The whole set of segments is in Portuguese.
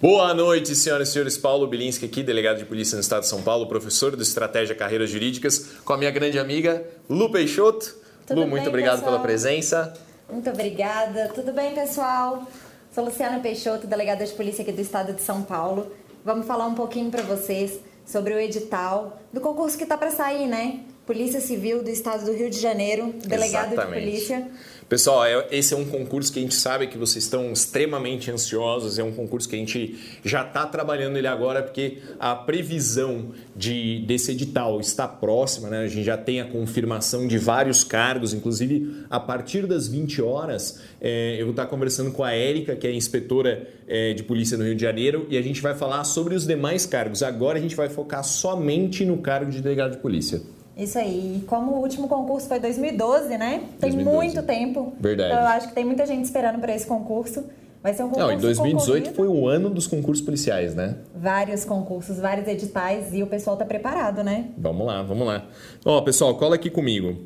Boa noite, senhoras e senhores. Paulo Bilinski aqui, delegado de polícia no estado de São Paulo, professor do Estratégia Carreiras Jurídicas, com a minha grande amiga Lu Peixoto. Tudo Lu, muito bem, obrigado pessoal? pela presença. Muito obrigada. Tudo bem, pessoal? Sou Luciana Peixoto, delegada de polícia aqui do estado de São Paulo. Vamos falar um pouquinho para vocês sobre o edital do concurso que está para sair, né? Polícia Civil do estado do Rio de Janeiro, delegado Exatamente. de polícia. Pessoal, é- esse é um concurso que a gente sabe que vocês estão extremamente ansiosos. É um concurso que a gente já está trabalhando ele agora, porque a previsão de, desse edital está próxima, né? A gente já tem a confirmação de vários cargos, inclusive a partir das 20 horas, é, eu vou estar conversando com a Érica, que é inspetora é, de polícia no Rio de Janeiro, e a gente vai falar sobre os demais cargos. Agora a gente vai focar somente no cargo de delegado de polícia. Isso aí. E como o último concurso foi 2012, né? Tem 2012. muito tempo. Verdade. Então eu acho que tem muita gente esperando para esse concurso. Vai ser um concurso Não, em 2018 concorrido. foi o ano dos concursos policiais, né? Vários concursos, vários editais e o pessoal tá preparado, né? Vamos lá, vamos lá. Ó, pessoal, cola aqui comigo.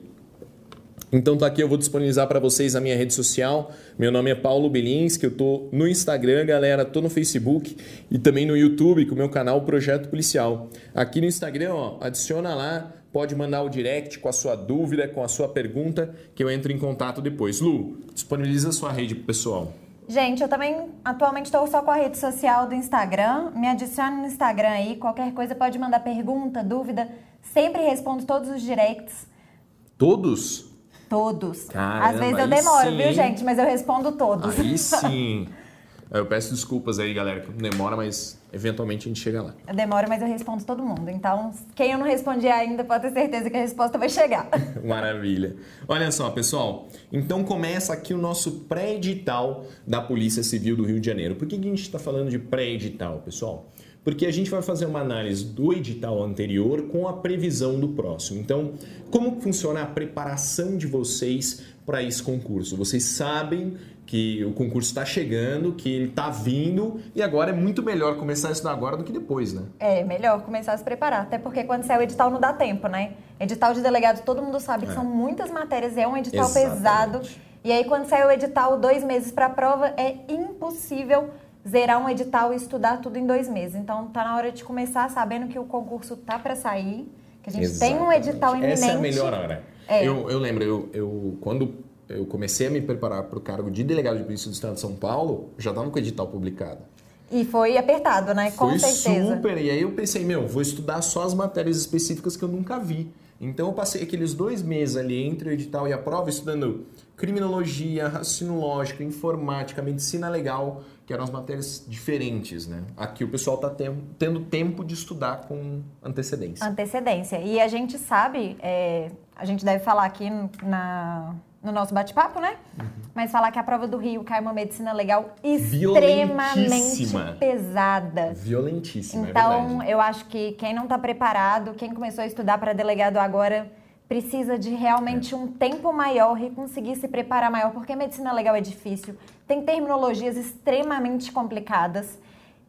Então tá aqui, eu vou disponibilizar para vocês a minha rede social. Meu nome é Paulo Belinski, eu tô no Instagram, galera, tô no Facebook e também no YouTube com o meu canal Projeto Policial. Aqui no Instagram, ó, adiciona lá, pode mandar o direct com a sua dúvida, com a sua pergunta, que eu entro em contato depois. Lu, disponibiliza a sua rede pro pessoal. Gente, eu também atualmente estou só com a rede social do Instagram. Me adicione no Instagram aí. Qualquer coisa pode mandar pergunta, dúvida. Sempre respondo todos os directs. Todos? Todos. Caramba, Às vezes eu demoro, sim, viu, gente? Mas eu respondo todos. Aí sim. Eu peço desculpas aí, galera, que demora, mas eventualmente a gente chega lá. Eu demoro, mas eu respondo todo mundo. Então, quem eu não respondi ainda, pode ter certeza que a resposta vai chegar. Maravilha. Olha só, pessoal. Então começa aqui o nosso pré-edital da Polícia Civil do Rio de Janeiro. Por que que a gente está falando de pré-edital, pessoal? Porque a gente vai fazer uma análise do edital anterior com a previsão do próximo. Então, como funciona a preparação de vocês para esse concurso? Vocês sabem que o concurso está chegando, que ele está vindo e agora é muito melhor começar a estudar agora do que depois, né? É, melhor começar a se preparar. Até porque quando sai o edital não dá tempo, né? Edital de delegado, todo mundo sabe que É. são muitas matérias, é um edital Exatamente. pesado. E aí, quando sai o edital, dois meses para a prova, é impossível zerar um edital e estudar tudo em dois meses. Então, tá na hora de começar sabendo que o concurso tá para sair, que a gente tem um Exatamente. edital iminente. Essa é a melhor hora. É. Eu, eu lembro, eu, eu- quando eu comecei a me preparar para o cargo de delegado de polícia do Estado de São Paulo, já estava com o edital publicado. E foi apertado, né? Com Foi certeza. super. E aí eu pensei, meu, vou estudar só as matérias específicas que eu nunca vi. Então eu passei aqueles dois meses ali entre o edital e a prova estudando criminologia, raciocínio lógico, informática, medicina legal, que eram as matérias diferentes, né? Aqui o pessoal está tendo tempo de estudar com antecedência. Antecedência. E a gente sabe, é, a gente deve falar aqui na, no nosso bate-papo, né? Uhum. Mas falar que a prova do Rio cai uma medicina legal extremamente pesada. Violentíssima, é Então, verdade. eu acho que quem não está preparado, quem começou a estudar para delegado agora, precisa de É. realmente um tempo maior e conseguir se preparar maior, porque medicina legal é difícil, tem terminologias extremamente complicadas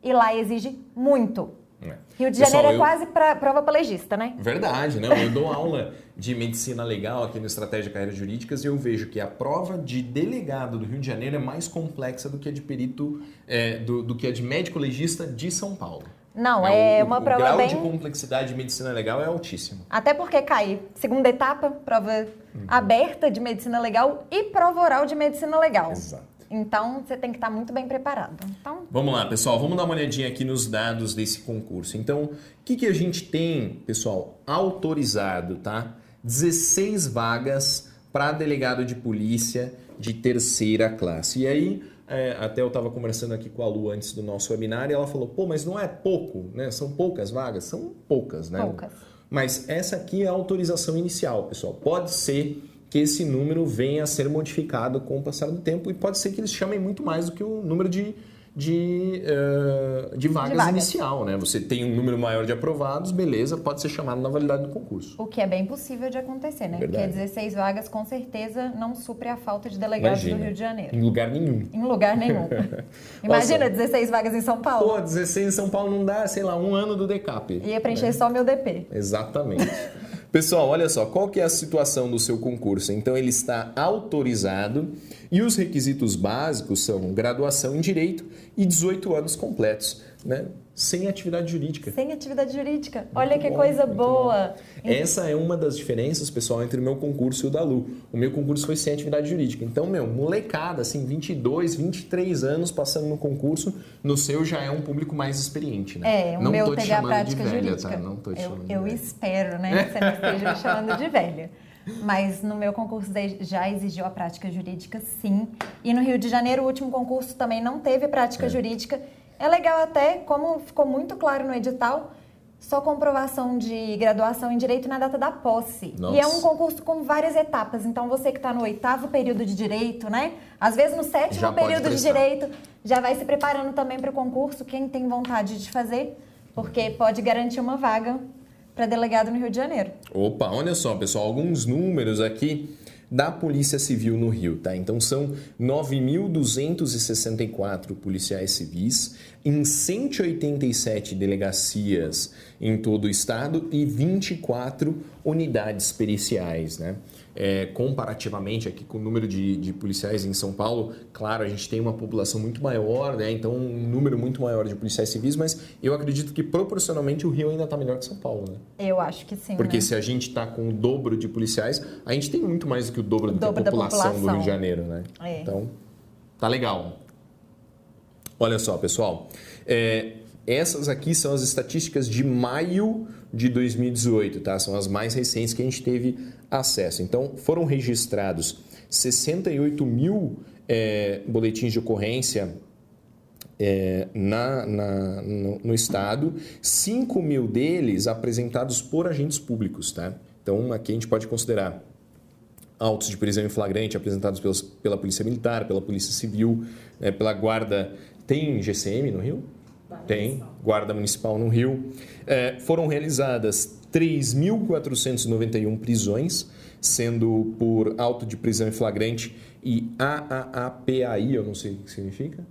e lá exige muito. É. Rio de Pessoal, Janeiro é eu- quase pra, prova para legista, né? Verdade, né? Eu dou aula de medicina legal aqui no Estratégia Carreiras Jurídicas e eu vejo que a prova de delegado do Rio de Janeiro é mais complexa do que a de perito, é, do, do que a de médico legista de São Paulo. Não, Né? é o, uma o prova grau bem. de complexidade de medicina legal é altíssimo. Até porque cai segunda etapa, prova Uhum. aberta de medicina legal e prova oral de medicina legal. Exato. Então você tem que estar muito bem preparado. Então, Vamos lá, pessoal, vamos dar uma olhadinha aqui nos dados desse concurso. Então, o que, que a gente tem, pessoal, autorizado, tá? 16 vagas para delegado de polícia de terceira classe. E aí, é, até eu estava conversando aqui com a Lu antes do nosso webinar e ela falou, pô, mas não é pouco, né? São poucas vagas? São poucas, né? Poucas. Mas essa aqui é a autorização inicial, pessoal. Pode ser que esse número venha a ser modificado com o passar do tempo e pode ser que eles chamem muito mais do que o número de, de, eh, de, vagas, vagas. inicial, né? Você tem um número maior de aprovados, beleza, pode ser chamado na validade do concurso. o que é bem possível de acontecer, né? Verdade. Porque 16 vagas com certeza não supre a falta de delegados Imagina, do Rio de Janeiro. em lugar nenhum. Em lugar nenhum. Imagina 16 vagas em São Paulo. Pô, 16 em São Paulo não dá, sei lá, um ano do DECAP. Ia preencher só meu DP. Exatamente. Pessoal, olha só, qual que é a situação do seu concurso? Então ele está autorizado e os requisitos básicos são graduação em direito e 18 anos completos, né? Sem atividade jurídica. Sem atividade jurídica. Olha muito que bom, coisa boa. Bom. Essa é uma das diferenças, pessoal, entre o meu concurso e o da Lu. O meu concurso foi sem atividade jurídica. Então, meu, molecada, assim, 22, 23 anos passando no concurso, no seu já é um público mais experiente, né? É, o Não meu teve a prática velha, jurídica. Tá? Não tô te eu, eu espero, né, que você não esteja me chamando de velha. Mas no meu concurso já exigiu a prática jurídica, sim. E no Rio de Janeiro, o último concurso também não teve prática é. jurídica. É legal até, como ficou muito claro no edital, só comprovação de graduação em direito na data da posse. Nossa. E é um concurso com várias etapas. Então, você que está no oitavo período de direito, né? Às vezes no sétimo já período de direito, já vai se preparando também para o concurso, quem tem vontade de fazer, porque pode garantir uma vaga para delegado no Rio de Janeiro. Opa, olha só, pessoal, alguns números aqui da Polícia Civil no Rio, tá? Então são 9.264 policiais civis em 187 delegacias em todo o estado e 24 unidades periciais, né? É, comparativamente aqui com o número de, de, policiais em São Paulo, claro, a gente tem uma população muito maior, né? então um número muito maior de policiais civis, mas eu acredito que proporcionalmente o Rio ainda está melhor que São Paulo. Né? Eu acho que sim. Porque né? se a gente está com o dobro de policiais, a gente tem muito mais do que o dobro, o do dobro que a população, população, do Rio de Janeiro. Né? É. Então, tá legal. Olha só, pessoal. É, essas aqui são as estatísticas de maio de 2018, tá? São as mais recentes que a gente teve acesso. Então, foram registrados 68 mil é, boletins de ocorrência é, na, na no, no, estado, 5 mil deles apresentados por agentes públicos, tá? Então, aqui a gente pode considerar autos de prisão em flagrante apresentados pelos, pela Polícia Militar, pela Polícia Civil, né, pela Guarda. Tem GCM no Rio? Tem, Guarda Municipal no Rio. É, foram realizadas 3.491 prisões, sendo por auto de prisão em flagrante e AAAPAI, eu não sei o que significa.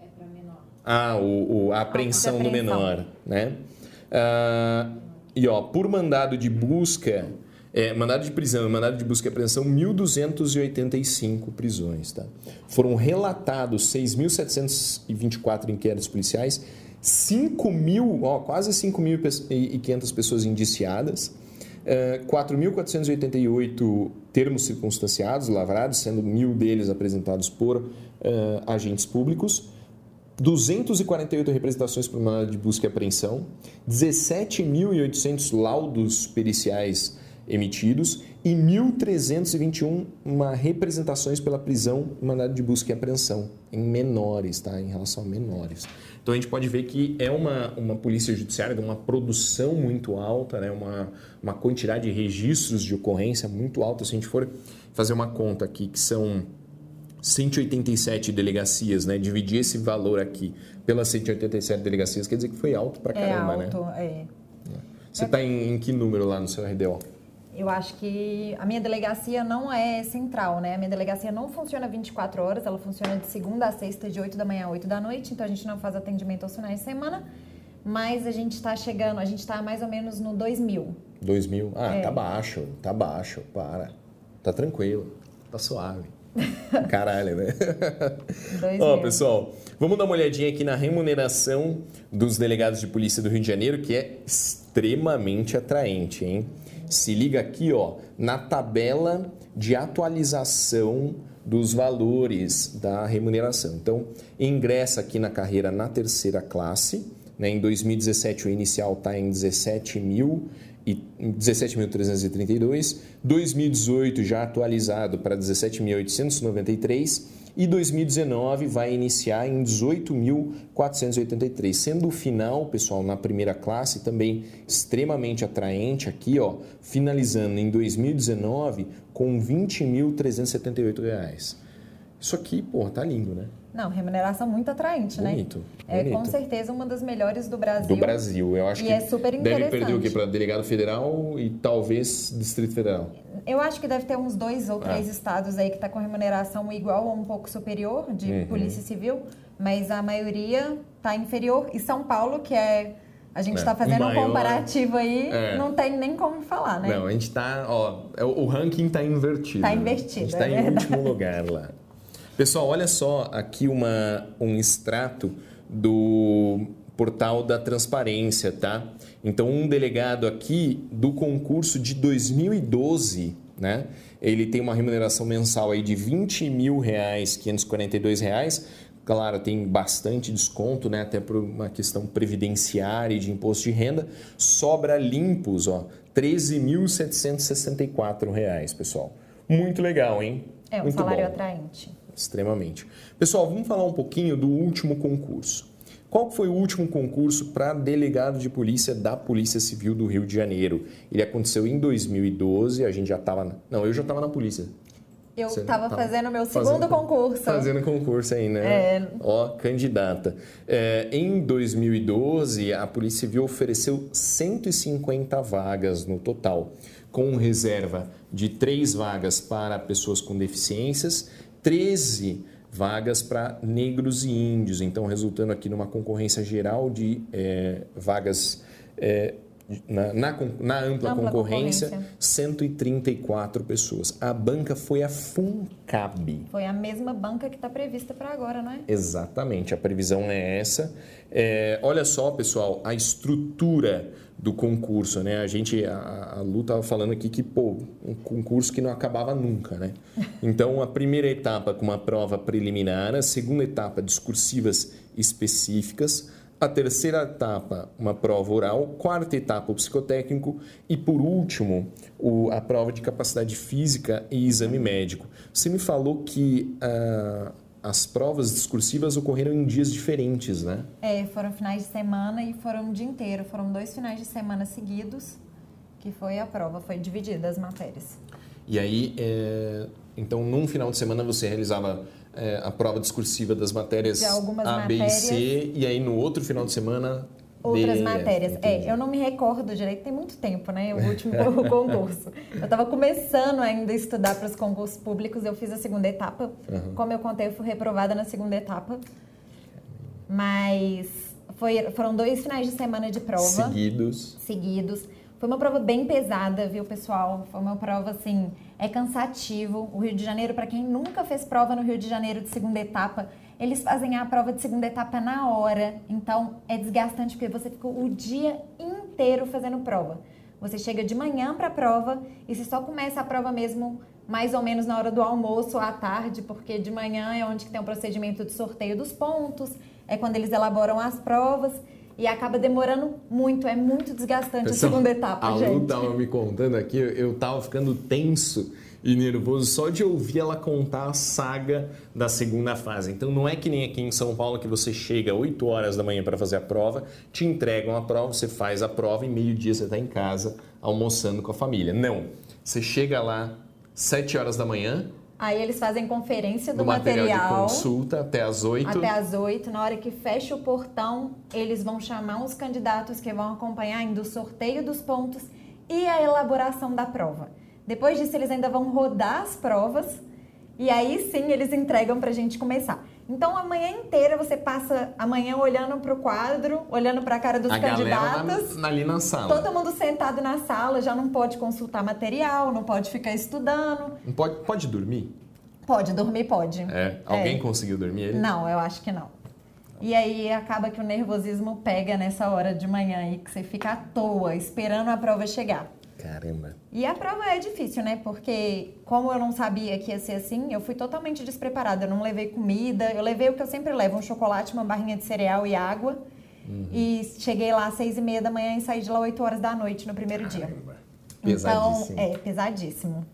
É para menor. Ah, o, o a apreensão do menor, né? Ah, e ó, por mandado de busca, é, mandado de prisão e mandado de busca e apreensão, 1.285 prisões. Tá? Foram relatados 6.724 inquéritos policiais, 5 mil, ó, quase 5.500 pessoas indiciadas, é, 4.488 termos circunstanciados, lavrados, sendo mil deles apresentados por uh, agentes públicos, 248 representações por mandado de busca e apreensão, 17.800 laudos periciais emitidos e 1.321 representações pela prisão mandado de busca e apreensão em menores, tá? em relação a menores. Então a gente pode ver que é uma, uma polícia judiciária de uma produção muito alta, né? uma, uma quantidade de registros de ocorrência muito alta. Se a gente for fazer uma conta aqui, que são 187 delegacias, né? dividir esse valor aqui pelas 187 delegacias, quer dizer que foi alto pra caramba, é alto, né? É. Você está em, em que número lá no seu RDO? Eu acho que a minha delegacia não é central, né? A minha delegacia não funciona 24 horas, ela funciona de segunda a sexta, de 8 da manhã a 8 da noite, então a gente não faz atendimento aos finais de semana, mas a gente está chegando, a gente está mais ou menos no 2 mil. 2 mil? Ah, é. tá baixo, tá baixo, para. Tá tranquilo, tá suave. Caralho, né? Ó, oh, pessoal, vamos dar uma olhadinha aqui na remuneração dos delegados de polícia do Rio de Janeiro, que é extremamente atraente, hein? Se liga aqui, ó, na tabela de atualização dos valores da remuneração. Então, ingressa aqui na carreira na terceira classe. Né? Em 2017, o inicial está em 17 mil e 17.332, 2018 já atualizado para 17.893 e 2019 vai iniciar em 18.483, sendo o final, pessoal, na primeira classe também extremamente atraente aqui, ó, finalizando em 2019 com R$ 20.378. Isso aqui, pô, tá lindo, né? Não, remuneração muito atraente, bonito, né? Bonito. É com certeza uma das melhores do Brasil. Do Brasil, eu acho e que é super deve perder o quê? Para delegado federal e talvez Distrito Federal. Eu acho que deve ter uns dois ou três ah. estados aí que está com remuneração igual ou um pouco superior de uhum. polícia civil, mas a maioria está inferior. E São Paulo, que é A gente está é, fazendo maior, um comparativo aí, é. não tem nem como falar, né? Não, a gente está, ó, é, o ranking está invertido. Está invertido, A gente está é em último lugar lá. Pessoal, olha só aqui uma, um extrato do portal da transparência, tá? Então, um delegado aqui do concurso de 2012, né? Ele tem uma remuneração mensal aí de 20 mil reais, 542 reais, Claro, tem bastante desconto, né? até por uma questão previdenciária e de imposto de renda. Sobra limpos, ó, R$ 13.764, pessoal. Muito legal, hein? É um Muito salário bom. atraente. Extremamente. Pessoal, vamos falar um pouquinho do último concurso. Qual foi o último concurso para delegado de polícia da Polícia Civil do Rio de Janeiro? Ele aconteceu em 2012, a gente já estava... Não, eu já estava na polícia. Eu estava fazendo meu segundo fazendo, concurso. Fazendo concurso aí, né? É. Ó, candidata. É, em 2012, a Polícia Civil ofereceu 150 vagas no total, com reserva de três vagas para pessoas com deficiências, 13 vagas para negros e índios. Então, resultando aqui numa concorrência geral de é, vagas é, na, na, na ampla, ampla concorrência, concorrência, 134 pessoas. A banca foi a FUNCAB. Foi a mesma banca que está prevista para agora, não é? Exatamente, a previsão é essa. É, olha só, pessoal, a estrutura do concurso, né? A gente, a, a Lu estava falando aqui que, pô, um concurso que não acabava nunca, né? Então, a primeira etapa com uma prova preliminar, a segunda etapa discursivas específicas, a terceira etapa, uma prova oral, quarta etapa, o psicotécnico e, por último, o, a prova de capacidade física e exame médico. Você me falou que uh, as provas discursivas ocorreram em dias diferentes, né? É, foram finais de semana e foram o dia inteiro. Foram dois finais de semana seguidos que foi a prova, foi dividida as matérias. E aí, é, então, num final de semana você realizava é, a prova discursiva das matérias A, matérias, B e C, e aí no outro final de semana. Outras D, matérias. É, eu não me recordo direito, tem muito tempo, né? O último concurso. Eu estava começando ainda a estudar para os concursos públicos, eu fiz a segunda etapa. Uhum. Como eu contei, eu fui reprovada na segunda etapa. Mas foi, foram dois finais de semana de prova. Seguidos. Seguidos. Foi uma prova bem pesada, viu, pessoal? Foi uma prova, assim, é cansativo. O Rio de Janeiro, para quem nunca fez prova no Rio de Janeiro de segunda etapa, eles fazem a prova de segunda etapa na hora. Então, é desgastante porque você ficou o dia inteiro fazendo prova. Você chega de manhã para a prova e você só começa a prova mesmo mais ou menos na hora do almoço ou à tarde, porque de manhã é onde tem o procedimento de sorteio dos pontos, é quando eles elaboram as provas. E acaba demorando muito, é muito desgastante Pessoal, a segunda etapa, a gente. A Lu tava me contando aqui, eu tava ficando tenso e nervoso só de ouvir ela contar a saga da segunda fase. Então não é que nem aqui em São Paulo que você chega 8 horas da manhã para fazer a prova, te entregam a prova, você faz a prova e meio-dia você está em casa almoçando com a família. Não. Você chega lá 7 horas da manhã, Aí eles fazem conferência do, do material, material, de consulta até as 8. Até as 8. Na hora que fecha o portão, eles vão chamar os candidatos que vão acompanhar do sorteio dos pontos e a elaboração da prova. Depois disso, eles ainda vão rodar as provas e aí sim eles entregam para a gente começar. Então, a manhã inteira você passa amanhã olhando para o quadro, olhando para a cara dos a candidatos. Na, ali na sala. Todo mundo sentado na sala, já não pode consultar material, não pode ficar estudando. Não pode, pode dormir? Pode, dormir pode. É. Alguém é. conseguiu dormir? Ele? Não, eu acho que não. E aí acaba que o nervosismo pega nessa hora de manhã aí, que você fica à toa, esperando a prova chegar. Caramba. E a prova é difícil, né? Porque como eu não sabia que ia ser assim, eu fui totalmente despreparada. Eu não levei comida, eu levei o que eu sempre levo, um chocolate, uma barrinha de cereal e água. Uhum. E cheguei lá às seis e meia da manhã e saí de lá oito horas da noite no primeiro Caramba. dia. Pesadíssimo. Então, é, pesadíssimo.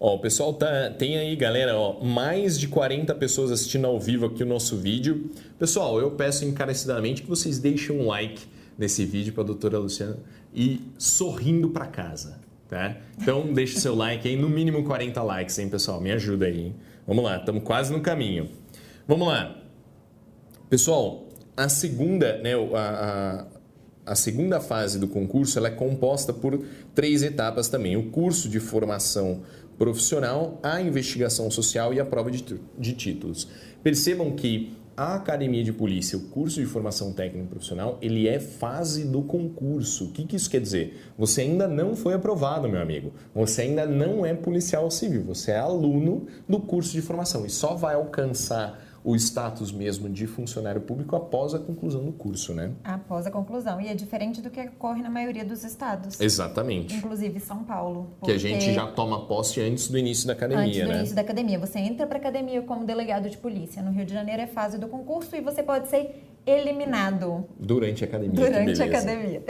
Ó, o pessoal tá, tem aí, galera, ó, mais de 40 pessoas assistindo ao vivo aqui o nosso vídeo. Pessoal, eu peço encarecidamente que vocês deixem um like nesse vídeo para a doutora Luciana e sorrindo para casa. Tá? Então deixe seu like aí, no mínimo 40 likes, hein, pessoal? Me ajuda aí. Hein? Vamos lá, estamos quase no caminho. Vamos lá. Pessoal, a segunda, né, a, a, a segunda fase do concurso ela é composta por três etapas também. O curso de formação profissional, a investigação social e a prova de, de títulos. Percebam que a academia de polícia, o curso de formação técnica profissional, ele é fase do concurso. O que, que isso quer dizer? Você ainda não foi aprovado, meu amigo. Você ainda não é policial civil. Você é aluno do curso de formação e só vai alcançar o status mesmo de funcionário público após a conclusão do curso, né? Após a conclusão. E é diferente do que ocorre na maioria dos estados. Exatamente. Inclusive São Paulo. Que a gente já toma posse antes do início da academia, antes do né? início da academia. Você entra para a academia como delegado de polícia. No Rio de Janeiro é fase do concurso e você pode ser eliminado. Durante a academia. Durante a academia.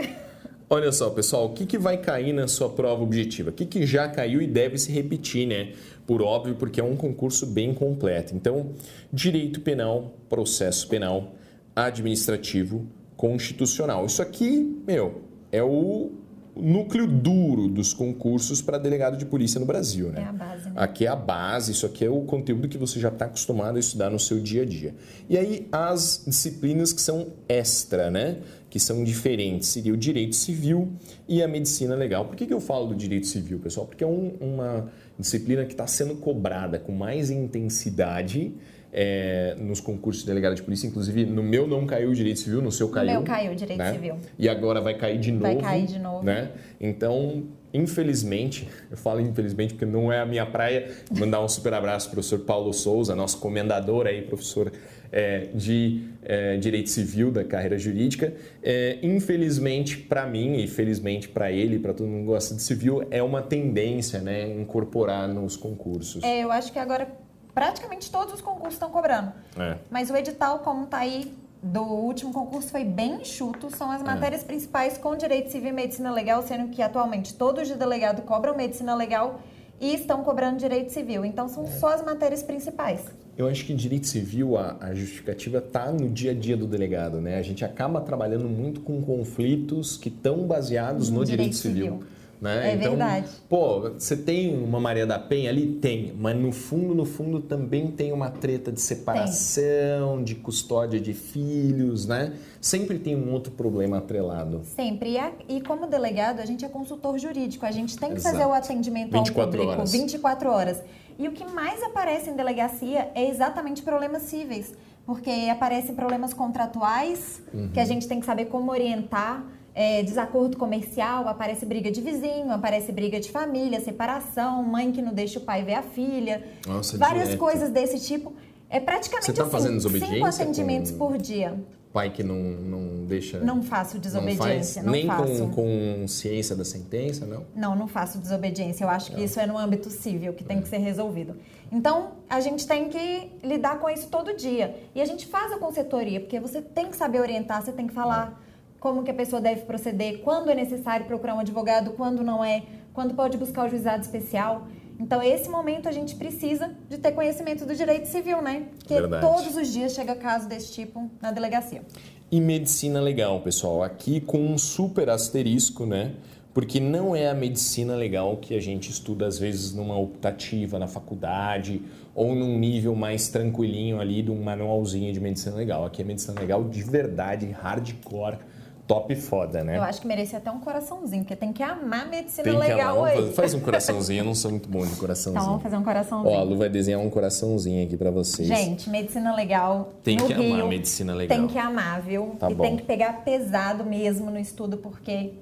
Olha só, pessoal, o que, que vai cair na sua prova objetiva? O que, que já caiu e deve se repetir, né? Por óbvio, porque é um concurso bem completo. Então, direito penal, processo penal, administrativo, constitucional. Isso aqui, meu, é o núcleo duro dos concursos para delegado de polícia no Brasil, né? É a base, né? Aqui é a base, isso aqui é o conteúdo que você já está acostumado a estudar no seu dia a dia. E aí as disciplinas que são extra, né? Que são diferentes, seria o direito civil e a medicina legal. Por que, que eu falo do direito civil, pessoal? Porque é um, uma disciplina que está sendo cobrada com mais intensidade é, nos concursos de delegado de polícia. Inclusive, no meu não caiu o direito civil, no seu caiu. No meu caiu o direito né? civil. E agora vai cair de novo. Vai cair de novo. Né? Então, infelizmente, eu falo infelizmente porque não é a minha praia, mandar um super abraço para o professor Paulo Souza, nosso comendador aí, professor é, de é, Direito Civil da carreira jurídica. É, infelizmente para mim e felizmente para ele, para todo mundo que gosta de civil, é uma tendência, né, incorporar nos concursos. É, eu acho que agora praticamente todos os concursos estão cobrando. É. Mas o edital, como está aí do último concurso, foi bem enxuto. São as matérias principais com direito civil e medicina legal, sendo que atualmente todos de delegado cobram medicina legal e estão cobrando direito civil. Então são só as matérias principais. Eu acho que em direito civil a, a justificativa está no dia a dia do delegado, né? A gente acaba trabalhando muito com conflitos que estão baseados no, direito, direito civil. civil. Né? É então, verdade. Pô, você tem uma Maria da Penha ali? Tem. Mas no fundo, no fundo, também tem uma treta de separação, de custódia de filhos, né? Sempre tem um outro problema atrelado. Sempre. E, a, e como delegado, a gente é consultor jurídico. A gente tem que Exato. fazer o atendimento 24 ao público horas. 24 horas. E o que mais aparece em delegacia é exatamente problemas cíveis. Porque aparecem problemas contratuais, Uhum. que a gente tem que saber como orientar. É, desacordo comercial, aparece briga de vizinho, aparece briga de família, separação, mãe que não deixa o pai ver a filha. Nossa, várias direto. coisas desse tipo. É praticamente Você tá assim, fazendo cinco atendimentos com- por dia. Pai que não, não deixa. Não faço desobediência, não, faz, Nem faço. com, com ciência da sentença, não? Não, não faço desobediência. Eu acho que isso é no âmbito civil que tem que ser resolvido. Então, a gente tem que lidar com isso todo dia. E a gente faz a consultoria, porque você tem que saber orientar, você tem que falar como que a pessoa deve proceder, quando é necessário procurar um advogado, quando não é, quando pode buscar o juizado especial. Então, esse momento a gente precisa de ter conhecimento do direito civil, né? Porque Verdade. todos os dias chega caso desse tipo na delegacia. E medicina legal, pessoal. Aqui com um super asterisco, né? Porque não é a medicina legal que a gente estuda, às vezes, numa optativa, na faculdade, ou num nível mais tranquilinho ali de um manualzinho de medicina legal. Aqui é medicina legal de verdade, hardcore, top foda, né? Eu acho que merece até um coraçãozinho, porque tem que amar medicina Tem que legal amar. aí. Faz- um coraçãozinho, eu não sou muito bom de coraçãozinho. Então, vamos fazer um coraçãozinho. Ó, a Lu vai desenhar um coraçãozinho aqui pra vocês. Gente, medicina legal. Tem que amar Rio, medicina legal. Tem que amar, viu? Tá e bom. tem que pegar pesado mesmo no estudo, porque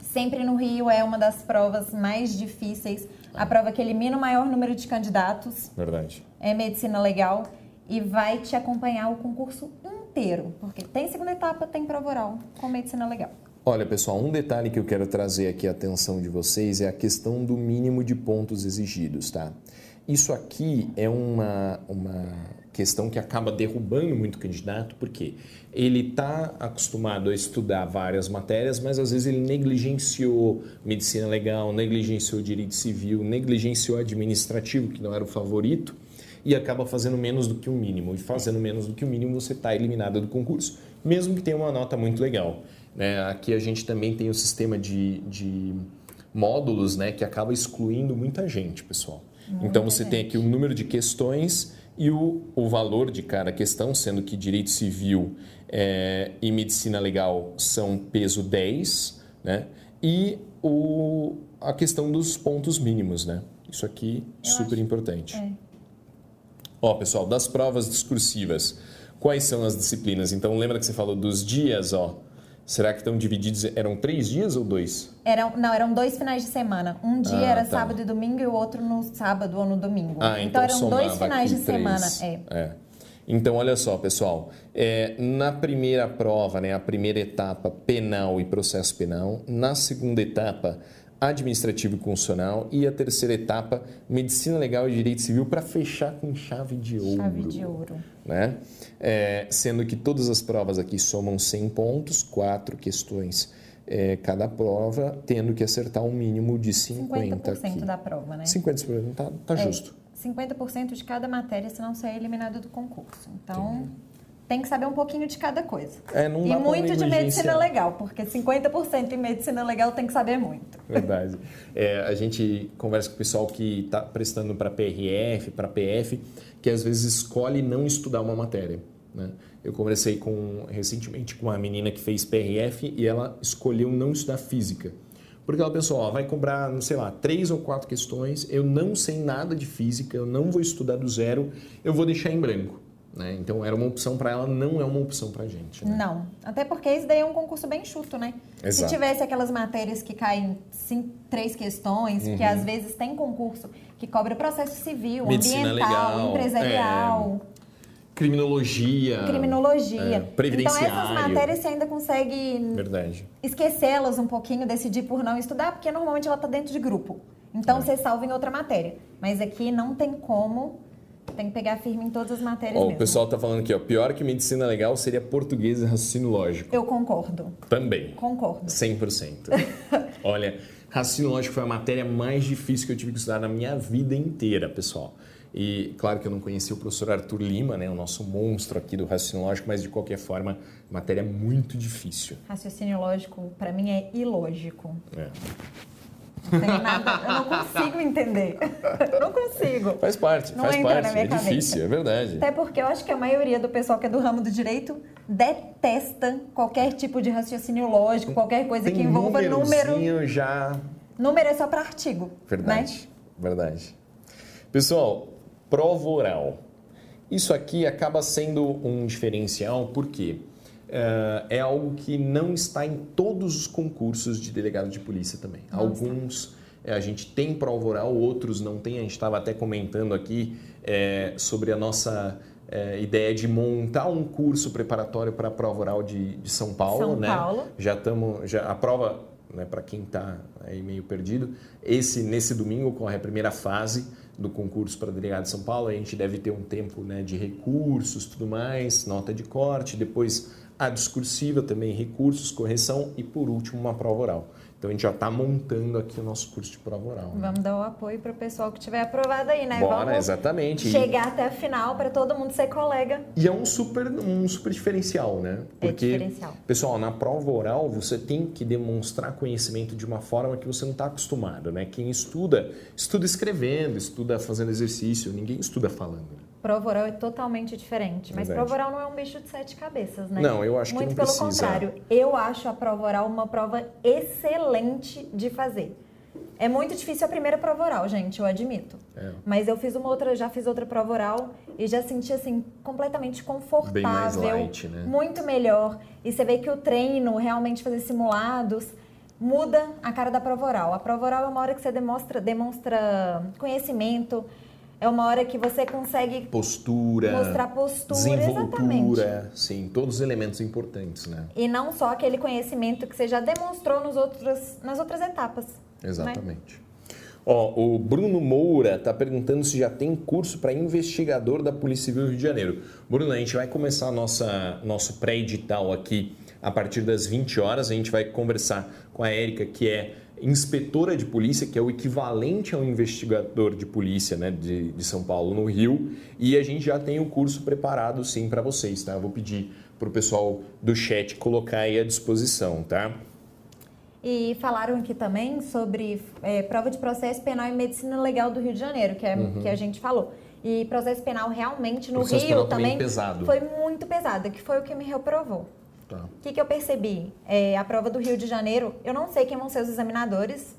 sempre no Rio é uma das provas mais difíceis. A prova que elimina o maior número de candidatos Verdade. é medicina legal e vai te acompanhar o concurso inteiro, porque tem segunda etapa, tem prova oral com medicina legal. Olha, pessoal, um detalhe que eu quero trazer aqui a atenção de vocês é a questão do mínimo de pontos exigidos, tá? Isso aqui é uma, uma questão que acaba derrubando muito candidato, porque ele está acostumado a estudar várias matérias, mas às vezes ele negligenciou medicina legal, negligenciou direito civil, negligenciou administrativo, que não era o favorito, e acaba fazendo menos do que o mínimo. E fazendo menos do que o mínimo, você está eliminado do concurso, mesmo que tenha uma nota muito legal. Né? Aqui a gente também tem o sistema de, de módulos né, que acaba excluindo muita gente, pessoal. então você tem aqui o número de questões e o, o valor de cada questão, sendo que direito civil eh, e medicina legal são peso 10, né? e o, a questão dos pontos mínimos. Né? Isso aqui Eu super acho- importante. É. Ó, pessoal, das provas discursivas, quais são as disciplinas. Então, lembra que você falou dos dias, ó. Será que estão divididos? Eram três dias ou dois? Eram, não, eram dois finais de semana. Um dia ah, era tá. sábado e domingo e o outro no sábado ou no domingo. Ah, então, então eram dois finais de três. semana. É. é. Então, olha só, pessoal. É, na primeira prova, né, a primeira etapa, penal e processo penal. Na segunda etapa, administrativo e constitucional. E a terceira etapa, medicina legal e direito civil, para fechar com chave de ouro. Chave de ouro. Né? É, sendo que todas as provas aqui somam 100 pontos, quatro questões é, cada prova, tendo que acertar um mínimo de 50%. 50% aqui. da prova, né? 50%, tá, tá é, justo. 50% de cada matéria, senão você é eliminado do concurso. Então, Entendi tem que saber um pouquinho de cada coisa. É, não e muito de medicina legal, porque 50% em medicina legal tem que saber muito. Verdade. É, a gente conversa com o pessoal que está prestando para PRF, para PF, que às vezes escolhe não estudar uma matéria. Né? Eu conversei com, recentemente com uma menina que fez PRF e ela escolheu não estudar física. Porque ela pensou, ó, vai cobrar, não sei lá, três ou quatro questões, eu não sei nada de física, eu não vou estudar do zero, eu vou deixar em branco. Né? Então era uma opção para ela, não é uma opção para a gente. Né? Não, até porque isso daí é um concurso bem chuto, né? Exato. Se tivesse aquelas matérias que caem cinco, três questões, uhum. que às vezes tem concurso que cobra processo civil, Medicina ambiental, legal, empresarial. É, criminologia. Criminologia. É, previdenciário. Então essas matérias você ainda consegue esquecê-las um pouquinho, decidir por não estudar, porque normalmente ela está dentro de grupo. Então é. você salva em outra matéria. Mas aqui não tem como tem que pegar firme em todas as matérias. o pessoal está falando aqui, ó, pior que medicina legal seria português e raciocínio lógico. Eu concordo. Também. Concordo. 100%. Olha, raciocínio lógico foi a matéria mais difícil que eu tive que estudar na minha vida inteira, pessoal. E claro que eu não conhecia o professor Arthur Lima, né, o nosso monstro aqui do raciocínio lógico, mas de qualquer forma, matéria muito difícil. Raciocínio lógico, para mim, é ilógico. É. Não nada, eu não consigo entender. não consigo. Faz parte, não faz parte. é cabeça. difícil, é verdade. Até porque eu acho que a maioria do pessoal que é do ramo do direito detesta qualquer tipo de raciocínio lógico, qualquer coisa Tem que envolva número. já. Número é só para artigo. Verdade, né? verdade. Pessoal, prova oral. Isso aqui acaba sendo um diferencial, por quê? uh, é algo que não está em todos os concursos de delegado de polícia também. Nossa. Alguns eh, a gente tem prova oral, outros não tem. A gente estava até comentando aqui é, sobre a nossa é, ideia de montar um curso preparatório para a prova oral de, de São Paulo. São né? Paulo. Já estamos. Já, a prova, né, para quem está aí meio perdido, esse nesse domingo corre a primeira fase do concurso para delegado de São Paulo. A gente deve ter um tempo né, de recursos, tudo mais, nota de corte, depois a discursiva também, recursos, correção e, por último, uma prova oral. Então a gente já está montando aqui o nosso curso de prova oral. Né? Vamos dar o apoio para o pessoal que tiver aprovado aí, né? Bora, Vamos exatamente. Chegar até a final para todo mundo ser colega. E é um super, um super diferencial, né? É Porque, é diferencial. pessoal, na prova oral você tem que demonstrar conhecimento de uma forma que você não está acostumado, né? Quem estuda, estuda escrevendo, estuda fazendo exercício, ninguém estuda falando. Né? Prova oral é totalmente diferente, mas Verdade. prova oral não é um bicho de sete cabeças, né? Não, eu acho Muito que não pelo precisa. contrário, eu acho a prova oral uma prova excelente de fazer. É muito difícil a primeira prova oral, gente, eu admito. É. Mas eu fiz uma outra, já fiz outra prova oral e já senti assim completamente confortável, Bem mais light, né? muito melhor. E você vê que o treino, realmente fazer simulados, muda a cara da prova oral. A prova oral é uma hora que você demonstra, demonstra conhecimento, é uma hora que você consegue postura, mostrar postura, desenvoltura, exatamente. sim, todos os elementos importantes, né? E não só aquele conhecimento que você já demonstrou nos outros, nas outras etapas. Né? Exatamente. Né? Ó, o Bruno Moura está perguntando se já tem curso para investigador da Polícia Civil do Rio de Janeiro. Bruno, a gente vai começar a nossa, nosso pré-edital aqui a partir das 20 horas. A gente vai conversar com a Érica, que é inspetora de polícia, que é o equivalente ao investigador de polícia né, de, de São Paulo no Rio, e a gente já tem o curso preparado sim para vocês, tá? Eu vou pedir para o pessoal do chat colocar aí à disposição, tá? E falaram aqui também sobre é, prova de processo penal e medicina legal do Rio de Janeiro, que, é, uhum. que a gente falou. E processo penal realmente no processo Rio também, também foi muito pesado, que foi o que me reprovou. Tá. O que, que eu percebi? É, a prova do Rio de Janeiro, eu não sei quem vão ser os examinadores.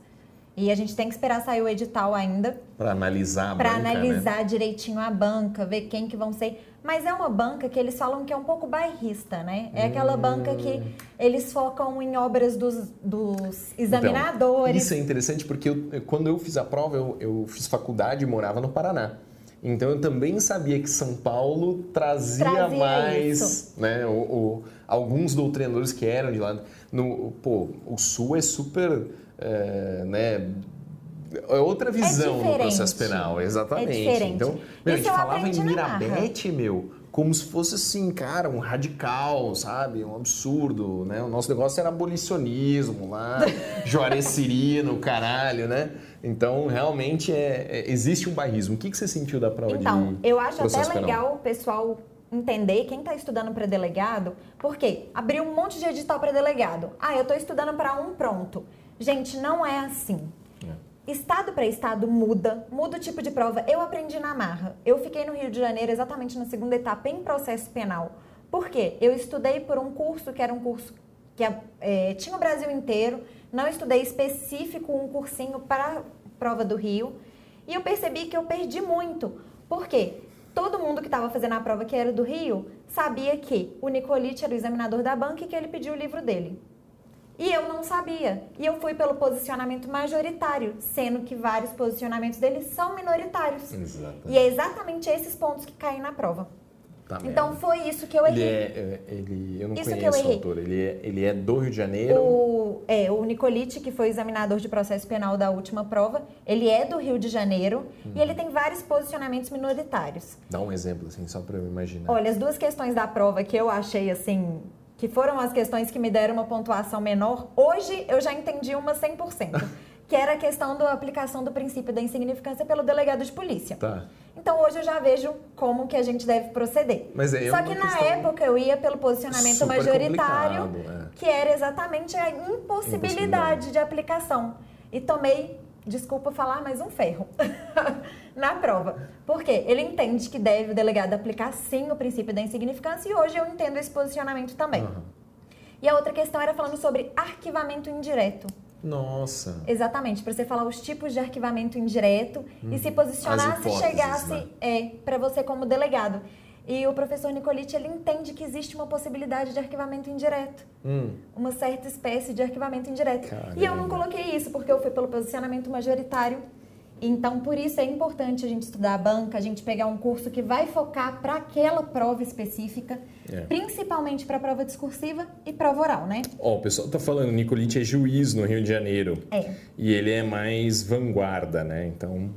E a gente tem que esperar sair o edital ainda. Para analisar a Para banca, analisar né? direitinho a banca, ver quem que vão ser. Mas é uma banca que eles falam que é um pouco bairrista, né? É aquela banca que Hum. eles focam em obras dos, dos Então, examinadores. isso é interessante porque eu- quando eu fiz a prova, eu, eu fiz faculdade e morava no Paraná. Então eu também sabia que São Paulo trazia, Trazia mais, isso. né? O, o- alguns doutrinadores que eram de lá. No, pô, o Sul é super, é, né? É outra visão do diferente. processo penal, exatamente. É. Então, meu, a gente falava em. Mirabete, meu, como se fosse assim, cara, um radical, sabe? Um absurdo, né? O nosso negócio era abolicionismo lá, Juarez Cirino, caralho, né? Então, realmente, é, é- existe um bairrismo. O que, que você sentiu da prova Então, de eu acho até legal o pessoal entender, quem está estudando para delegado, porque abriu um monte de edital para delegado. Ah, eu estou estudando para um pronto. Gente, não é assim. Estado para estado muda, muda o tipo de prova. Eu aprendi na marra. Eu fiquei no Rio de Janeiro exatamente na segunda etapa em processo penal. Por quê? Eu estudei por um curso que era um curso que eh, tinha o Brasil inteiro. Não estudei específico um cursinho para a prova do Rio. E eu percebi que eu perdi muito. Por quê? Todo mundo que estava fazendo a prova que era do Rio sabia que o Nicolite era o examinador da banca e que ele pediu o livro dele. E eu não sabia. E eu fui pelo posicionamento majoritário, sendo que vários posicionamentos dele são minoritários. Exatamente. E é exatamente esses pontos que caem na prova. Tá Então merda. foi isso que eu Ele errei. é, é- ele, eu não Isso que conheço eu o autor. Ele é, ele é do Rio de Janeiro. O, é, o Nicolite, que foi examinador de processo penal da última prova, ele é do Rio de Janeiro e ele tem vários posicionamentos minoritários. Dá um exemplo, assim, só para eu imaginar. Olha, as duas questões da prova que eu achei assim, que foram as questões que me deram uma pontuação menor, hoje eu já entendi uma 100%, que era a questão da aplicação do princípio da insignificância pelo delegado de polícia. Tá. Então hoje eu já vejo como que a gente deve proceder. Mas é Só que na época eu ia pelo posicionamento majoritário, é. que era exatamente a impossibilidade de aplicação. E tomei, desculpa falar, mas um ferro na prova. Por quê? Ele entende que deve o delegado aplicar sim o princípio da insignificância e hoje eu entendo esse posicionamento também. Aham. E a outra questão era falando sobre arquivamento indireto. Nossa. Exatamente, para você falar os tipos de arquivamento indireto e se posicionar se chegasse né? é, para você como delegado. E o professor Nicolite, ele entende que existe uma possibilidade de arquivamento indireto. Hum. Uma certa espécie de arquivamento indireto. Caramba. E eu não coloquei isso, porque eu fui pelo posicionamento majoritário. Então, por isso é importante a gente estudar a banca, a gente pegar um curso que vai focar para aquela prova específica, É. principalmente para prova discursiva e prova oral, né? Ó, o pessoal tá falando, Nicolite é juiz no Rio de Janeiro. É. E ele é mais vanguarda, né? Então,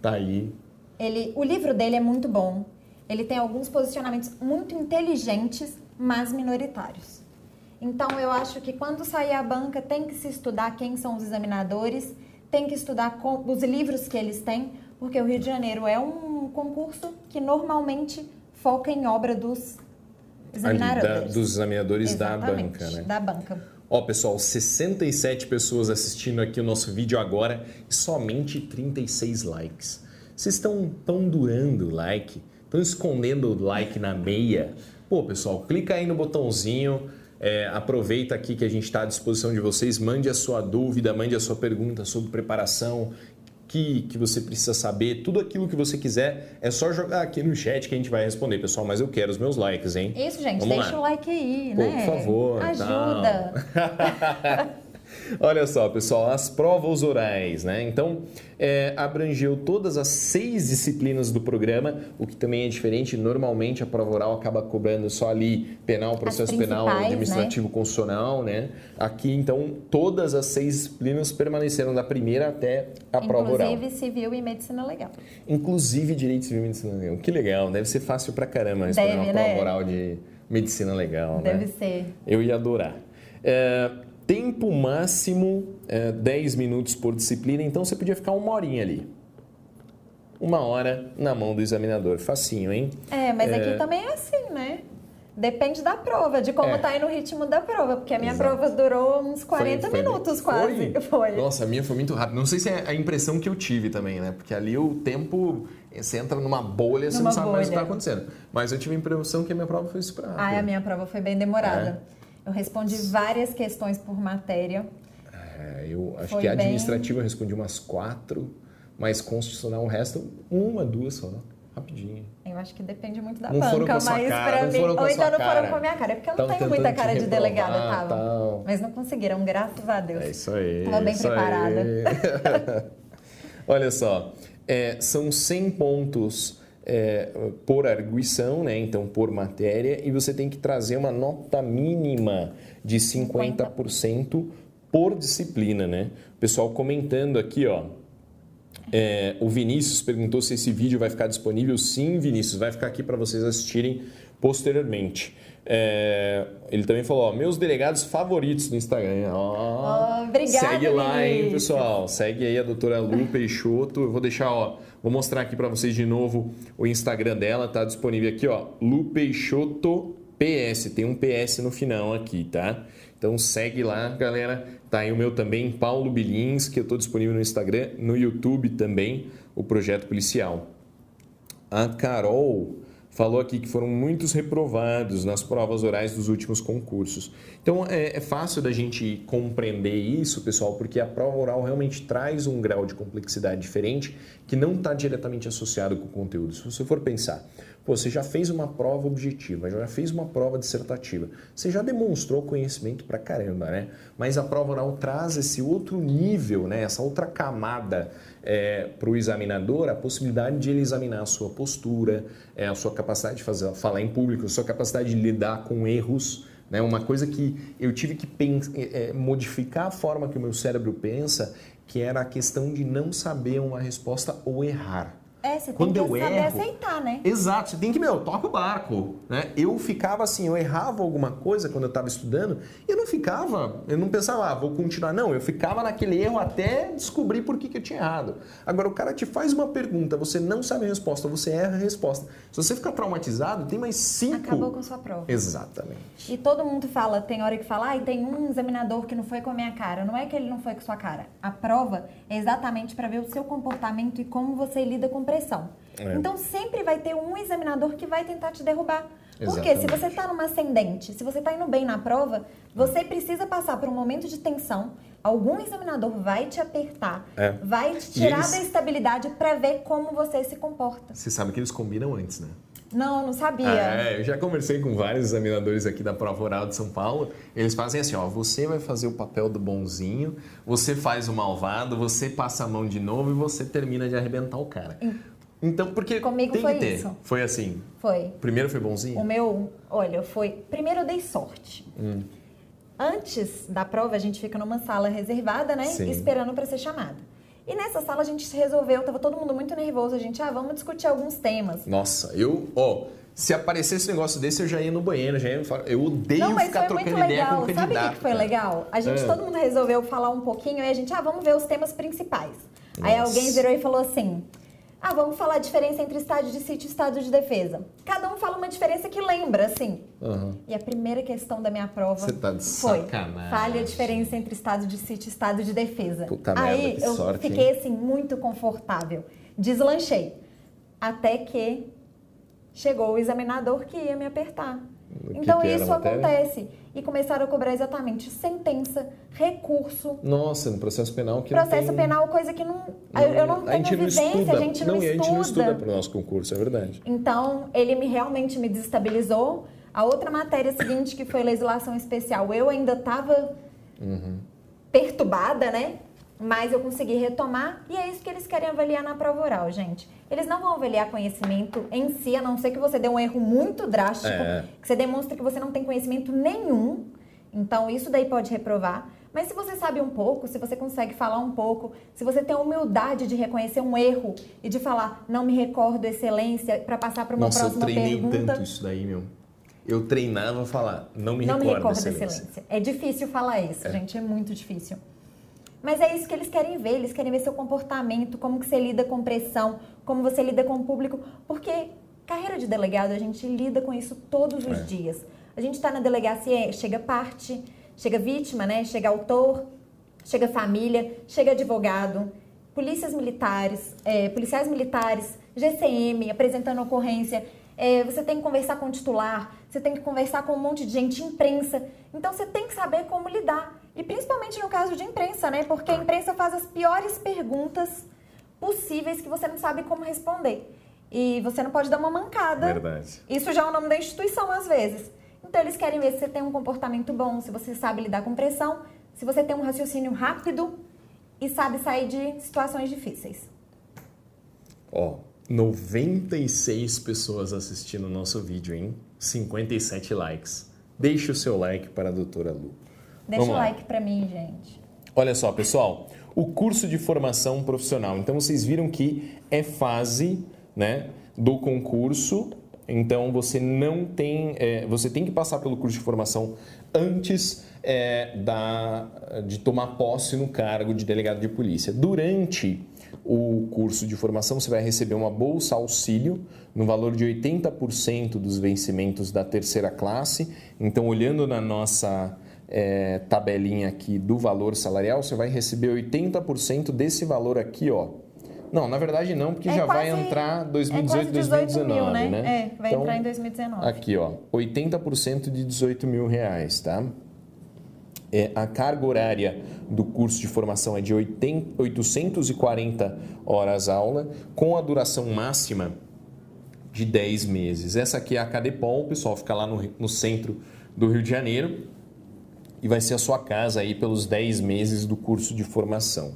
tá aí. Ele, o livro dele é muito bom. Ele tem alguns posicionamentos muito inteligentes, mas minoritários. Então, eu acho que quando sair a banca, tem que se estudar quem são os examinadores, tem que estudar com- os livros que eles têm, porque o Rio de Janeiro é um concurso que normalmente foca em obra dos Ali, examinadores. da- dos examinadores da Exatamente, banca, né? Da banca. Ó, pessoal, 67 pessoas assistindo aqui o nosso vídeo agora e somente 36 likes. Vocês estão tão doando o like, estão escondendo o like na meia. Pô, pessoal, clica aí no botãozinho, é, aproveita aqui que a gente está à disposição de vocês, mande a sua dúvida, mande a sua pergunta sobre preparação, que, que você precisa saber, tudo aquilo que você quiser, é só jogar aqui no chat que a gente vai responder, pessoal. Mas eu quero os meus likes, hein? Isso, gente, Vamos deixa lá. o like aí, Pô, né? por favor. Ajuda. Olha só, pessoal, as provas orais, né? Então, é, abrangeu todas as seis disciplinas do programa, o que também é diferente. Normalmente, a prova oral acaba cobrando só ali penal, processo penal, principais, administrativo, constitucional, né? Aqui, então, todas as seis disciplinas permaneceram da primeira até a prova oral. Inclusive civil e medicina legal. Inclusive direito civil e medicina legal. Que legal, deve ser fácil pra caramba responder Deve, uma prova né? oral de medicina legal, né? Deve ser. Eu ia adorar. É, tempo máximo é, 10 minutos por disciplina, então você podia ficar uma horinha ali. Uma hora na mão do examinador. Facinho, hein? É, mas É. aqui também é assim, né? Depende da prova, de como É. tá aí no ritmo da prova, porque a minha Exato. prova durou uns 40 Foi- foi- minutos quase. Foi? Foi. Nossa, a minha foi muito rápida. Não sei se é a impressão que eu tive também, né? Porque ali o tempo, você entra numa bolha, você Numa não sabe mais o que bolha. está acontecendo. Mas eu tive a impressão que a minha prova foi super rápida. Ai, a minha prova foi bem demorada. É. Eu respondi várias questões por matéria. É, eu acho Foi que bem- administrativo eu respondi umas quatro, mas constitucional o resto, uma, duas só. Rapidinho. Eu acho que depende muito da não banca, mas pra mim. Ou então não foram com a minha cara. É porque eu não Tavam tenho muita cara de delegada, reprovar, tava. tal. Mas não conseguiram, graças a Deus. É isso aí. Tava bem preparada. Olha só, é, são 100 pontos é, por arguição, né? então por matéria, e você tem que trazer uma nota mínima de 50% por disciplina. Né? O pessoal comentando aqui, ó. É, o Vinícius perguntou se esse vídeo vai ficar disponível. Sim, Vinícius, vai ficar aqui para vocês assistirem posteriormente. É, ele também falou, ó, meus delegados favoritos no Instagram. Ó, obrigada, Segue lá, hein, pessoal. Segue aí a doutora Lu Peixoto. Eu vou deixar, ó, vou mostrar aqui para vocês de novo o Instagram dela. Tá disponível aqui, ó, Lu Peixoto PS. Tem um PS no final aqui, tá? Então segue lá, galera. Tá aí o meu também, Paulo Bilins, que eu tô disponível no Instagram, no YouTube também, o Projeto Policial. A Carol falou aqui que foram muitos reprovados nas provas orais dos últimos concursos. Então é, é fácil da gente compreender isso, pessoal, porque a prova oral realmente traz um grau de complexidade diferente que não está diretamente associado com o conteúdo. Se você for pensar, pô, você já fez uma prova objetiva, já fez uma prova dissertativa, você já demonstrou conhecimento pra caramba, né? Mas a prova oral traz esse outro nível, né? Essa outra camada é, para o examinador a possibilidade de ele examinar a sua postura, é, a sua capacidade de fazer, falar em público, a sua capacidade de lidar com erros. Né? Uma coisa que eu tive que é, é, modificar a forma que o meu cérebro pensa, que era a questão de não saber uma resposta ou errar. É, você tem Quando que eu saber erro- aceitar, né? Exato, você tem que, meu, toca o barco, né? Eu ficava assim, eu errava alguma coisa quando eu estava estudando, e eu não ficava, eu não pensava, ah, vou continuar, não, eu ficava naquele erro até descobrir por que, que eu tinha errado. Agora, o cara te faz uma pergunta, você não sabe a resposta, você erra a resposta. Se você ficar traumatizado, tem mais cinco... Acabou com sua prova. Exatamente. E todo mundo fala, tem hora que fala, ah, tem um examinador que não foi com a minha cara. Não é que ele não foi com sua cara. A prova é exatamente para ver o seu comportamento e como você lida com pressão. É. Então sempre vai ter um examinador que vai tentar te derrubar. Porque se você está numa ascendente, se você está indo bem na prova, você precisa passar por um momento de tensão. Algum examinador vai te apertar, É. vai te tirar eles- da estabilidade para ver como você se comporta. Você sabe que eles combinam antes, né? Não, não sabia. É, eu já conversei com vários examinadores aqui da prova oral de São Paulo. Eles fazem assim, ó, você vai fazer o papel do bonzinho, você faz o malvado, você passa a mão de novo e você termina de arrebentar o cara. Então, porque Comigo tem foi que ter. isso. Foi assim. Foi. Primeiro foi bonzinho? O meu, olha, foi. Primeiro eu dei sorte. Hum. Antes da prova, a gente fica numa sala reservada, né? Sim. Esperando para ser chamada. E nessa sala a gente resolveu, tava todo mundo muito nervoso. A gente, ah, vamos discutir alguns temas. Nossa, eu, ó, se aparecesse um negócio desse, eu já ia no banheiro, já ia falar. Eu odeio Não, mas ficar foi muito trocando ideia com legal. o Sabe o que foi cara. legal? A gente, É. todo mundo resolveu falar um pouquinho e a gente, ah, vamos ver os temas principais. Aí Nossa. alguém virou e falou assim: ah, vamos falar a diferença entre estado de sítio e estado de defesa. Cada um fala uma diferença que lembra, assim. Aham. E a primeira questão da minha prova tá foi: sacanagem. fale a diferença entre estado de sítio e estado de defesa. Puta Aí merda, que eu sorte, fiquei assim muito confortável. Deslanchei. Até que chegou o examinador que ia me apertar. Que então que a isso acontece. E começaram a cobrar exatamente sentença, recurso, Nossa, no processo penal que processo não tem... penal, coisa que não. eu- eu não a tenho gente não estuda. a gente não, e a gente não estuda estuda. para o nosso concurso, é verdade. Então, ele me realmente me desestabilizou. A outra matéria seguinte, que foi legislação especial, eu ainda estava perturbada, né? Mas eu consegui retomar e é isso que eles querem avaliar na prova oral, gente. Eles não vão avaliar conhecimento em si, a não ser que você dê um erro muito drástico, É. que você demonstre que você não tem conhecimento nenhum. Então, isso daí pode reprovar. Mas se você sabe um pouco, se você consegue falar um pouco, se você tem a humildade de reconhecer um erro e de falar, não me recordo, excelência, para passar para uma Nossa, eu próxima treinei pergunta. tanto isso daí, meu. Eu treinava falar, não me não me recordo, recordo da excelência. excelência. É difícil falar isso, gente, é muito difícil. Mas é isso que eles querem ver, eles querem ver seu comportamento, como que você lida com pressão, como você lida com o público, porque carreira de delegado, a gente lida com isso todos os É. dias. A gente está na delegacia, chega parte, chega vítima, né? Chega autor, chega família, chega advogado, polícias militares, é, policiais militares, GCM, apresentando ocorrência. É, você tem que conversar com o titular, você tem que conversar com um monte de gente, imprensa. Então você tem que saber como lidar. E principalmente no caso de imprensa, né? Porque a imprensa faz as piores perguntas possíveis que você não sabe como responder. e você não pode dar uma mancada. Verdade. Isso já é o nome da instituição às vezes. Então eles querem ver se você tem um comportamento bom, se você sabe lidar com pressão, se você tem um raciocínio rápido e sabe sair de situações difíceis. Ó, 96 pessoas assistindo o nosso vídeo, hein? 57 likes. Deixe o seu like para a doutora Lu. Deixa Vamos o like para mim, gente. Olha só, pessoal, o curso de formação profissional. Então vocês viram que é fase, né, do concurso. Então você não tem, é, você tem que passar pelo curso de formação antes é, da, de tomar posse no cargo de delegado de polícia. Durante o curso de formação, você vai receber uma bolsa auxílio no valor de 80% dos vencimentos da terceira classe. Então, olhando na nossa é, tabelinha aqui do valor salarial, você vai receber 80% desse valor aqui, ó. Não, na verdade não, porque é já vai entrar 2018, é 2019, mil, né? né? É, vai então, entrar em 2019. Aqui, ó, 80% de 18 mil reais, tá? É, a carga horária do curso de formação é de 80, 840 horas aula, com a duração máxima de 10 meses. Essa aqui é a Cadepol, o pessoal fica lá no, no centro do Rio de Janeiro e vai ser a sua casa aí pelos 10 meses do curso de formação.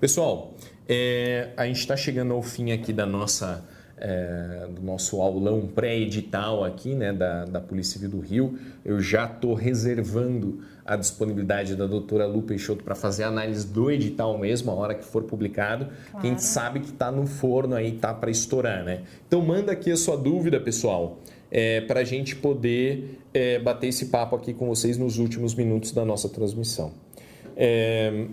Pessoal, é, a gente está chegando ao fim aqui da nossa é, do nosso aulão pré-edital aqui, né, da, da Polícia Civil do Rio. Eu já estou reservando a disponibilidade da doutora Lu Peixoto para fazer a análise do edital mesmo, a hora que for publicado. Claro. Quem sabe que está no forno aí, tá para estourar, né? Então manda aqui a sua dúvida, pessoal, é, para a gente poder é, bater esse papo aqui com vocês nos últimos minutos da nossa transmissão. É,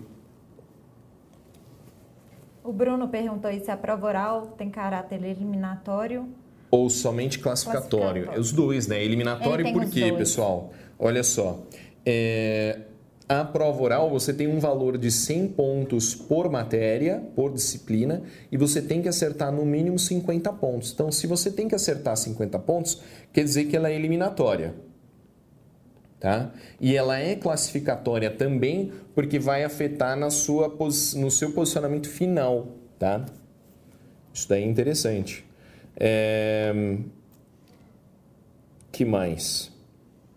o Bruno perguntou se a prova oral tem caráter eliminatório ou somente classificatório. classificatório. Os dois, né? Eliminatório por quê, pessoal? Olha só. É, a prova oral você tem um valor de 100 pontos por matéria, por disciplina, e você tem que acertar no mínimo 50 pontos. Então, se você tem que acertar 50 pontos, quer dizer que ela é eliminatória tá? E ela é classificatória também porque vai afetar na sua, no seu posicionamento final, tá? Isso daí é interessante. É... Que mais?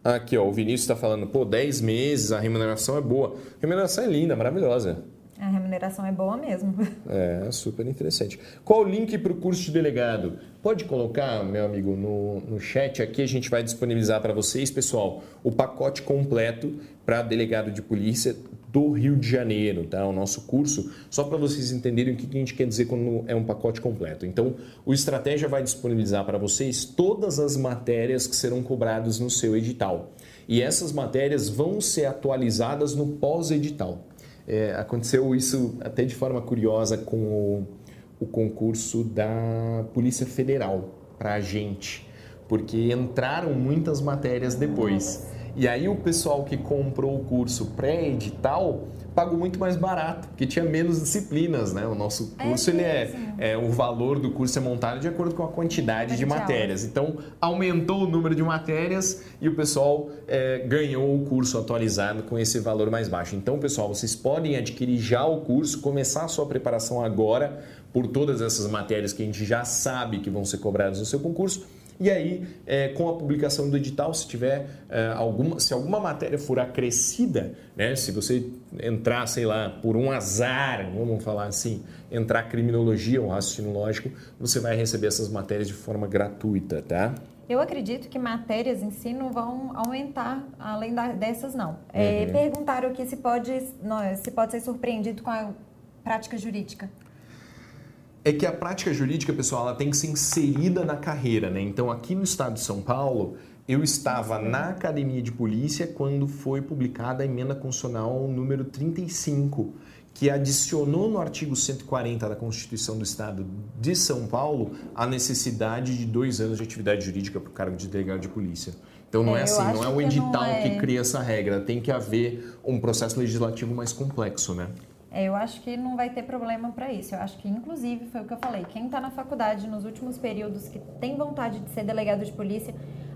Aqui, ó, o Vinícius está falando, pô, 10 meses, a remuneração é boa. A remuneração é linda, maravilhosa. A remuneração é boa mesmo. É, super interessante. Qual o link para o curso de delegado? Pode colocar, meu amigo, no, no chat aqui, a gente vai disponibilizar para vocês, pessoal, o pacote completo para delegado de polícia do Rio de Janeiro, tá? O nosso curso, só para vocês entenderem o que a gente quer dizer quando é um pacote completo. Então, o Estratégia vai disponibilizar para vocês todas as matérias que serão cobradas no seu edital. E essas matérias vão ser atualizadas no pós-edital. É, aconteceu isso até de forma curiosa com o, o concurso da Polícia Federal para a gente, porque entraram muitas matérias depois. E aí o pessoal que comprou o curso pré-edital pagou muito mais barato, porque tinha menos disciplinas, né? O nosso é curso, é ele é, é, o valor do curso é montado de acordo com a quantidade de matérias. Então, aumentou o número de matérias e o pessoal é, ganhou o curso atualizado com esse valor mais baixo. Então, pessoal, vocês podem adquirir já o curso, começar a sua preparação agora por todas essas matérias que a gente já sabe que vão ser cobradas no seu concurso e aí, é, com a publicação do edital, se tiver é, alguma, se alguma matéria for acrescida, né, se você entrar, sei lá, por um azar, vamos falar assim, entrar criminologia ou raciocínio lógico, você vai receber essas matérias de forma gratuita, tá? Eu acredito que matérias em si não vão aumentar além dessas, não. É, uhum. Perguntaram aqui se pode, não, se pode ser surpreendido com a prática jurídica é que a prática jurídica, pessoal, ela tem que ser inserida na carreira, né? Então, aqui no estado de São Paulo, eu estava na academia de polícia quando foi publicada a emenda constitucional número 35, que adicionou no artigo 140 da Constituição do Estado de São Paulo a necessidade de dois anos de atividade jurídica para o cargo de delegado de polícia. Então não é, é assim, não é o edital que, é... que cria essa regra, tem que haver um processo legislativo mais complexo, né? É, eu acho que não vai ter problema para isso. Eu acho que, inclusive, foi o que eu falei: quem está na faculdade nos últimos períodos, que tem vontade de ser delegado de polícia,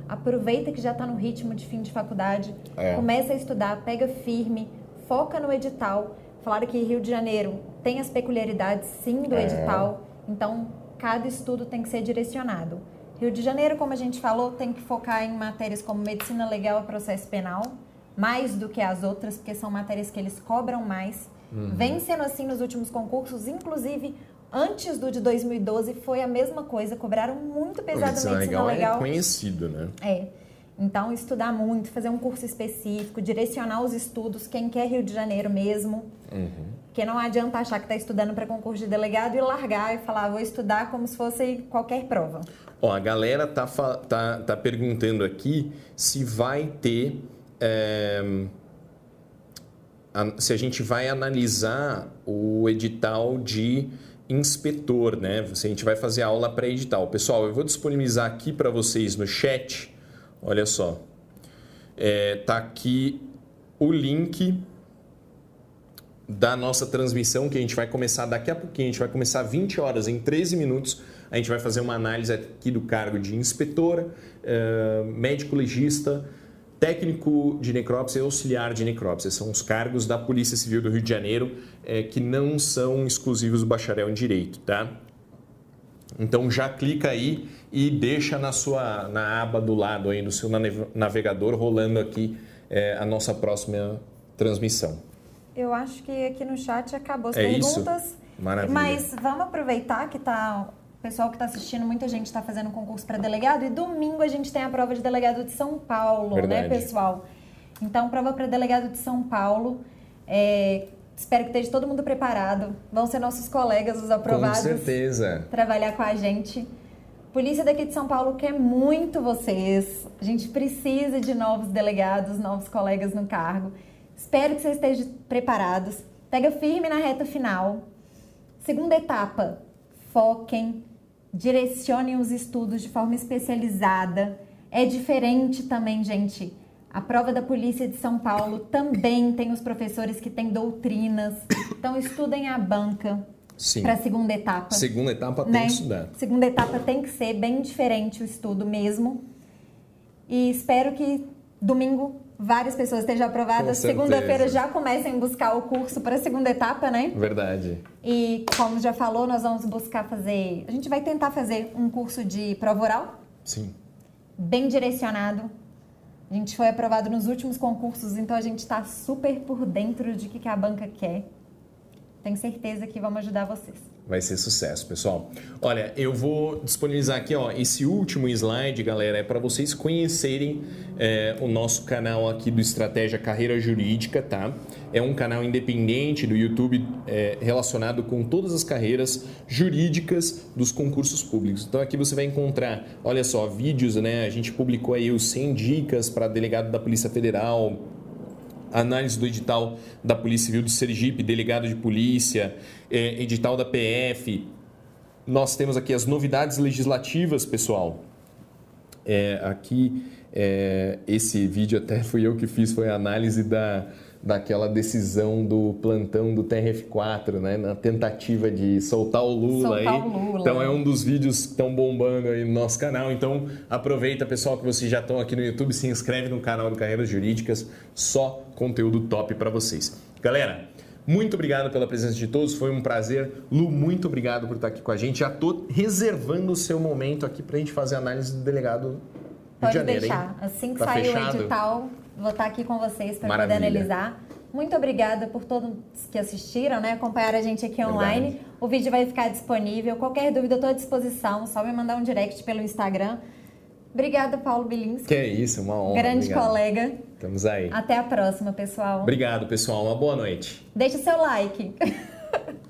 aproveita que já está no ritmo de fim de faculdade, é. começa a estudar, pega firme, foca no edital. Falaram que Rio de Janeiro tem as peculiaridades, sim, do é. edital. Então, cada estudo tem que ser direcionado. Rio de Janeiro, como a gente falou, tem que focar em matérias como medicina legal e processo penal, mais do que as outras, porque são matérias que eles cobram mais. Uhum. Vem sendo assim nos últimos concursos, inclusive antes do de 2012 foi a mesma coisa, cobraram muito pesado medicina, medicina legal. legal. É conhecido, né? É. Então, estudar muito, fazer um curso específico, direcionar os estudos, quem quer Rio de Janeiro mesmo. Uhum. Porque não adianta achar que está estudando para concurso de delegado e largar e falar, vou estudar como se fosse qualquer prova. Ó, a galera tá, tá, tá perguntando aqui se vai ter. É, se a gente vai analisar o edital de inspetor, né? Se a gente vai fazer aula pré-edital. Pessoal, eu vou disponibilizar aqui para vocês no chat Olha só. É, tá aqui o link da nossa transmissão que a gente vai começar daqui a pouquinho. A gente vai começar 20 horas, em 13 minutos. A gente vai fazer uma análise aqui do cargo de inspetor, é, médico legista, técnico de necrópsia e auxiliar de necrópsia. São os cargos da Polícia Civil do Rio de Janeiro é, que não são exclusivos do bacharel em direito, tá? Então já clica aí e deixa na sua na aba do lado aí no seu navegador rolando aqui é, a nossa próxima transmissão. Eu acho que aqui no chat acabou as é perguntas. Isso? Maravilha. Mas vamos aproveitar que tá o pessoal que está assistindo, muita gente está fazendo concurso para delegado e domingo a gente tem a prova de delegado de São Paulo, né, Verdade. né, pessoal? Então, prova para delegado de São Paulo. É, Espero que esteja todo mundo preparado. Vão ser nossos colegas, os aprovados. Com certeza. Trabalhar com a gente. Polícia daqui de São Paulo quer muito vocês. A gente precisa de novos delegados, novos colegas no cargo. Espero que vocês estejam preparados. Pega firme na reta final. Segunda etapa, foquem, direcionem os estudos de forma especializada. É diferente também, gente a prova da Polícia de São Paulo também tem os professores que têm doutrinas. Então, estudem a banca para a segunda etapa. Segunda etapa tem né? que estudar. Segunda etapa tem que ser bem diferente o estudo mesmo. E espero que domingo várias pessoas estejam aprovadas. Segunda-feira já comecem a buscar o curso para a segunda etapa, né? Verdade. E como já falou, nós vamos buscar fazer. A gente vai tentar fazer um curso de prova oral. Sim. Bem direcionado a gente foi aprovado nos últimos concursos, então a gente está super por dentro de que, que a banca quer. Tenho certeza que vamos ajudar vocês. Vai ser sucesso, pessoal. Olha, eu vou disponibilizar aqui, ó, esse último slide, galera, é para vocês conhecerem é, o nosso canal aqui do Estratégia Carreira Jurídica, tá? É um canal independente do YouTube é, relacionado com todas as carreiras jurídicas dos concursos públicos. Então aqui você vai encontrar, olha só, vídeos, né? A gente publicou aí os 100 dicas para delegado da Polícia Federal, análise do edital da Polícia Civil do Sergipe, delegado de polícia, é, edital da PF. Nós temos aqui as novidades legislativas, pessoal. É, aqui, é, esse vídeo até fui eu que fiz, foi a análise da, daquela decisão do plantão do TRF4, né? Na tentativa de soltar o Lula soltar aí. O Lula. Então é um dos vídeos que estão bombando aí no nosso canal. Então aproveita, pessoal, que vocês já estão aqui no YouTube, se inscreve no canal do Carreiras Jurídicas, só conteúdo top para vocês. Galera, muito obrigado pela presença de todos, foi um prazer. Lu, muito obrigado por estar aqui com a gente. Já estou reservando o seu momento aqui para a gente fazer a análise do delegado Pode de Janeiro, deixar. Hein? Assim que tá sair o edital, vou estar aqui com vocês para poder analisar. Muito obrigada por todos que assistiram, né? Acompanharam a gente aqui online. Verdade. O vídeo vai ficar disponível. Qualquer dúvida, estou à disposição. Só me mandar um direct pelo Instagram. Obrigada, Paulo Bilinski. Que é isso, uma honra. Grande Obrigado. colega. Estamos aí. Até a próxima, pessoal. Obrigado, pessoal. Uma boa noite. Deixa seu like.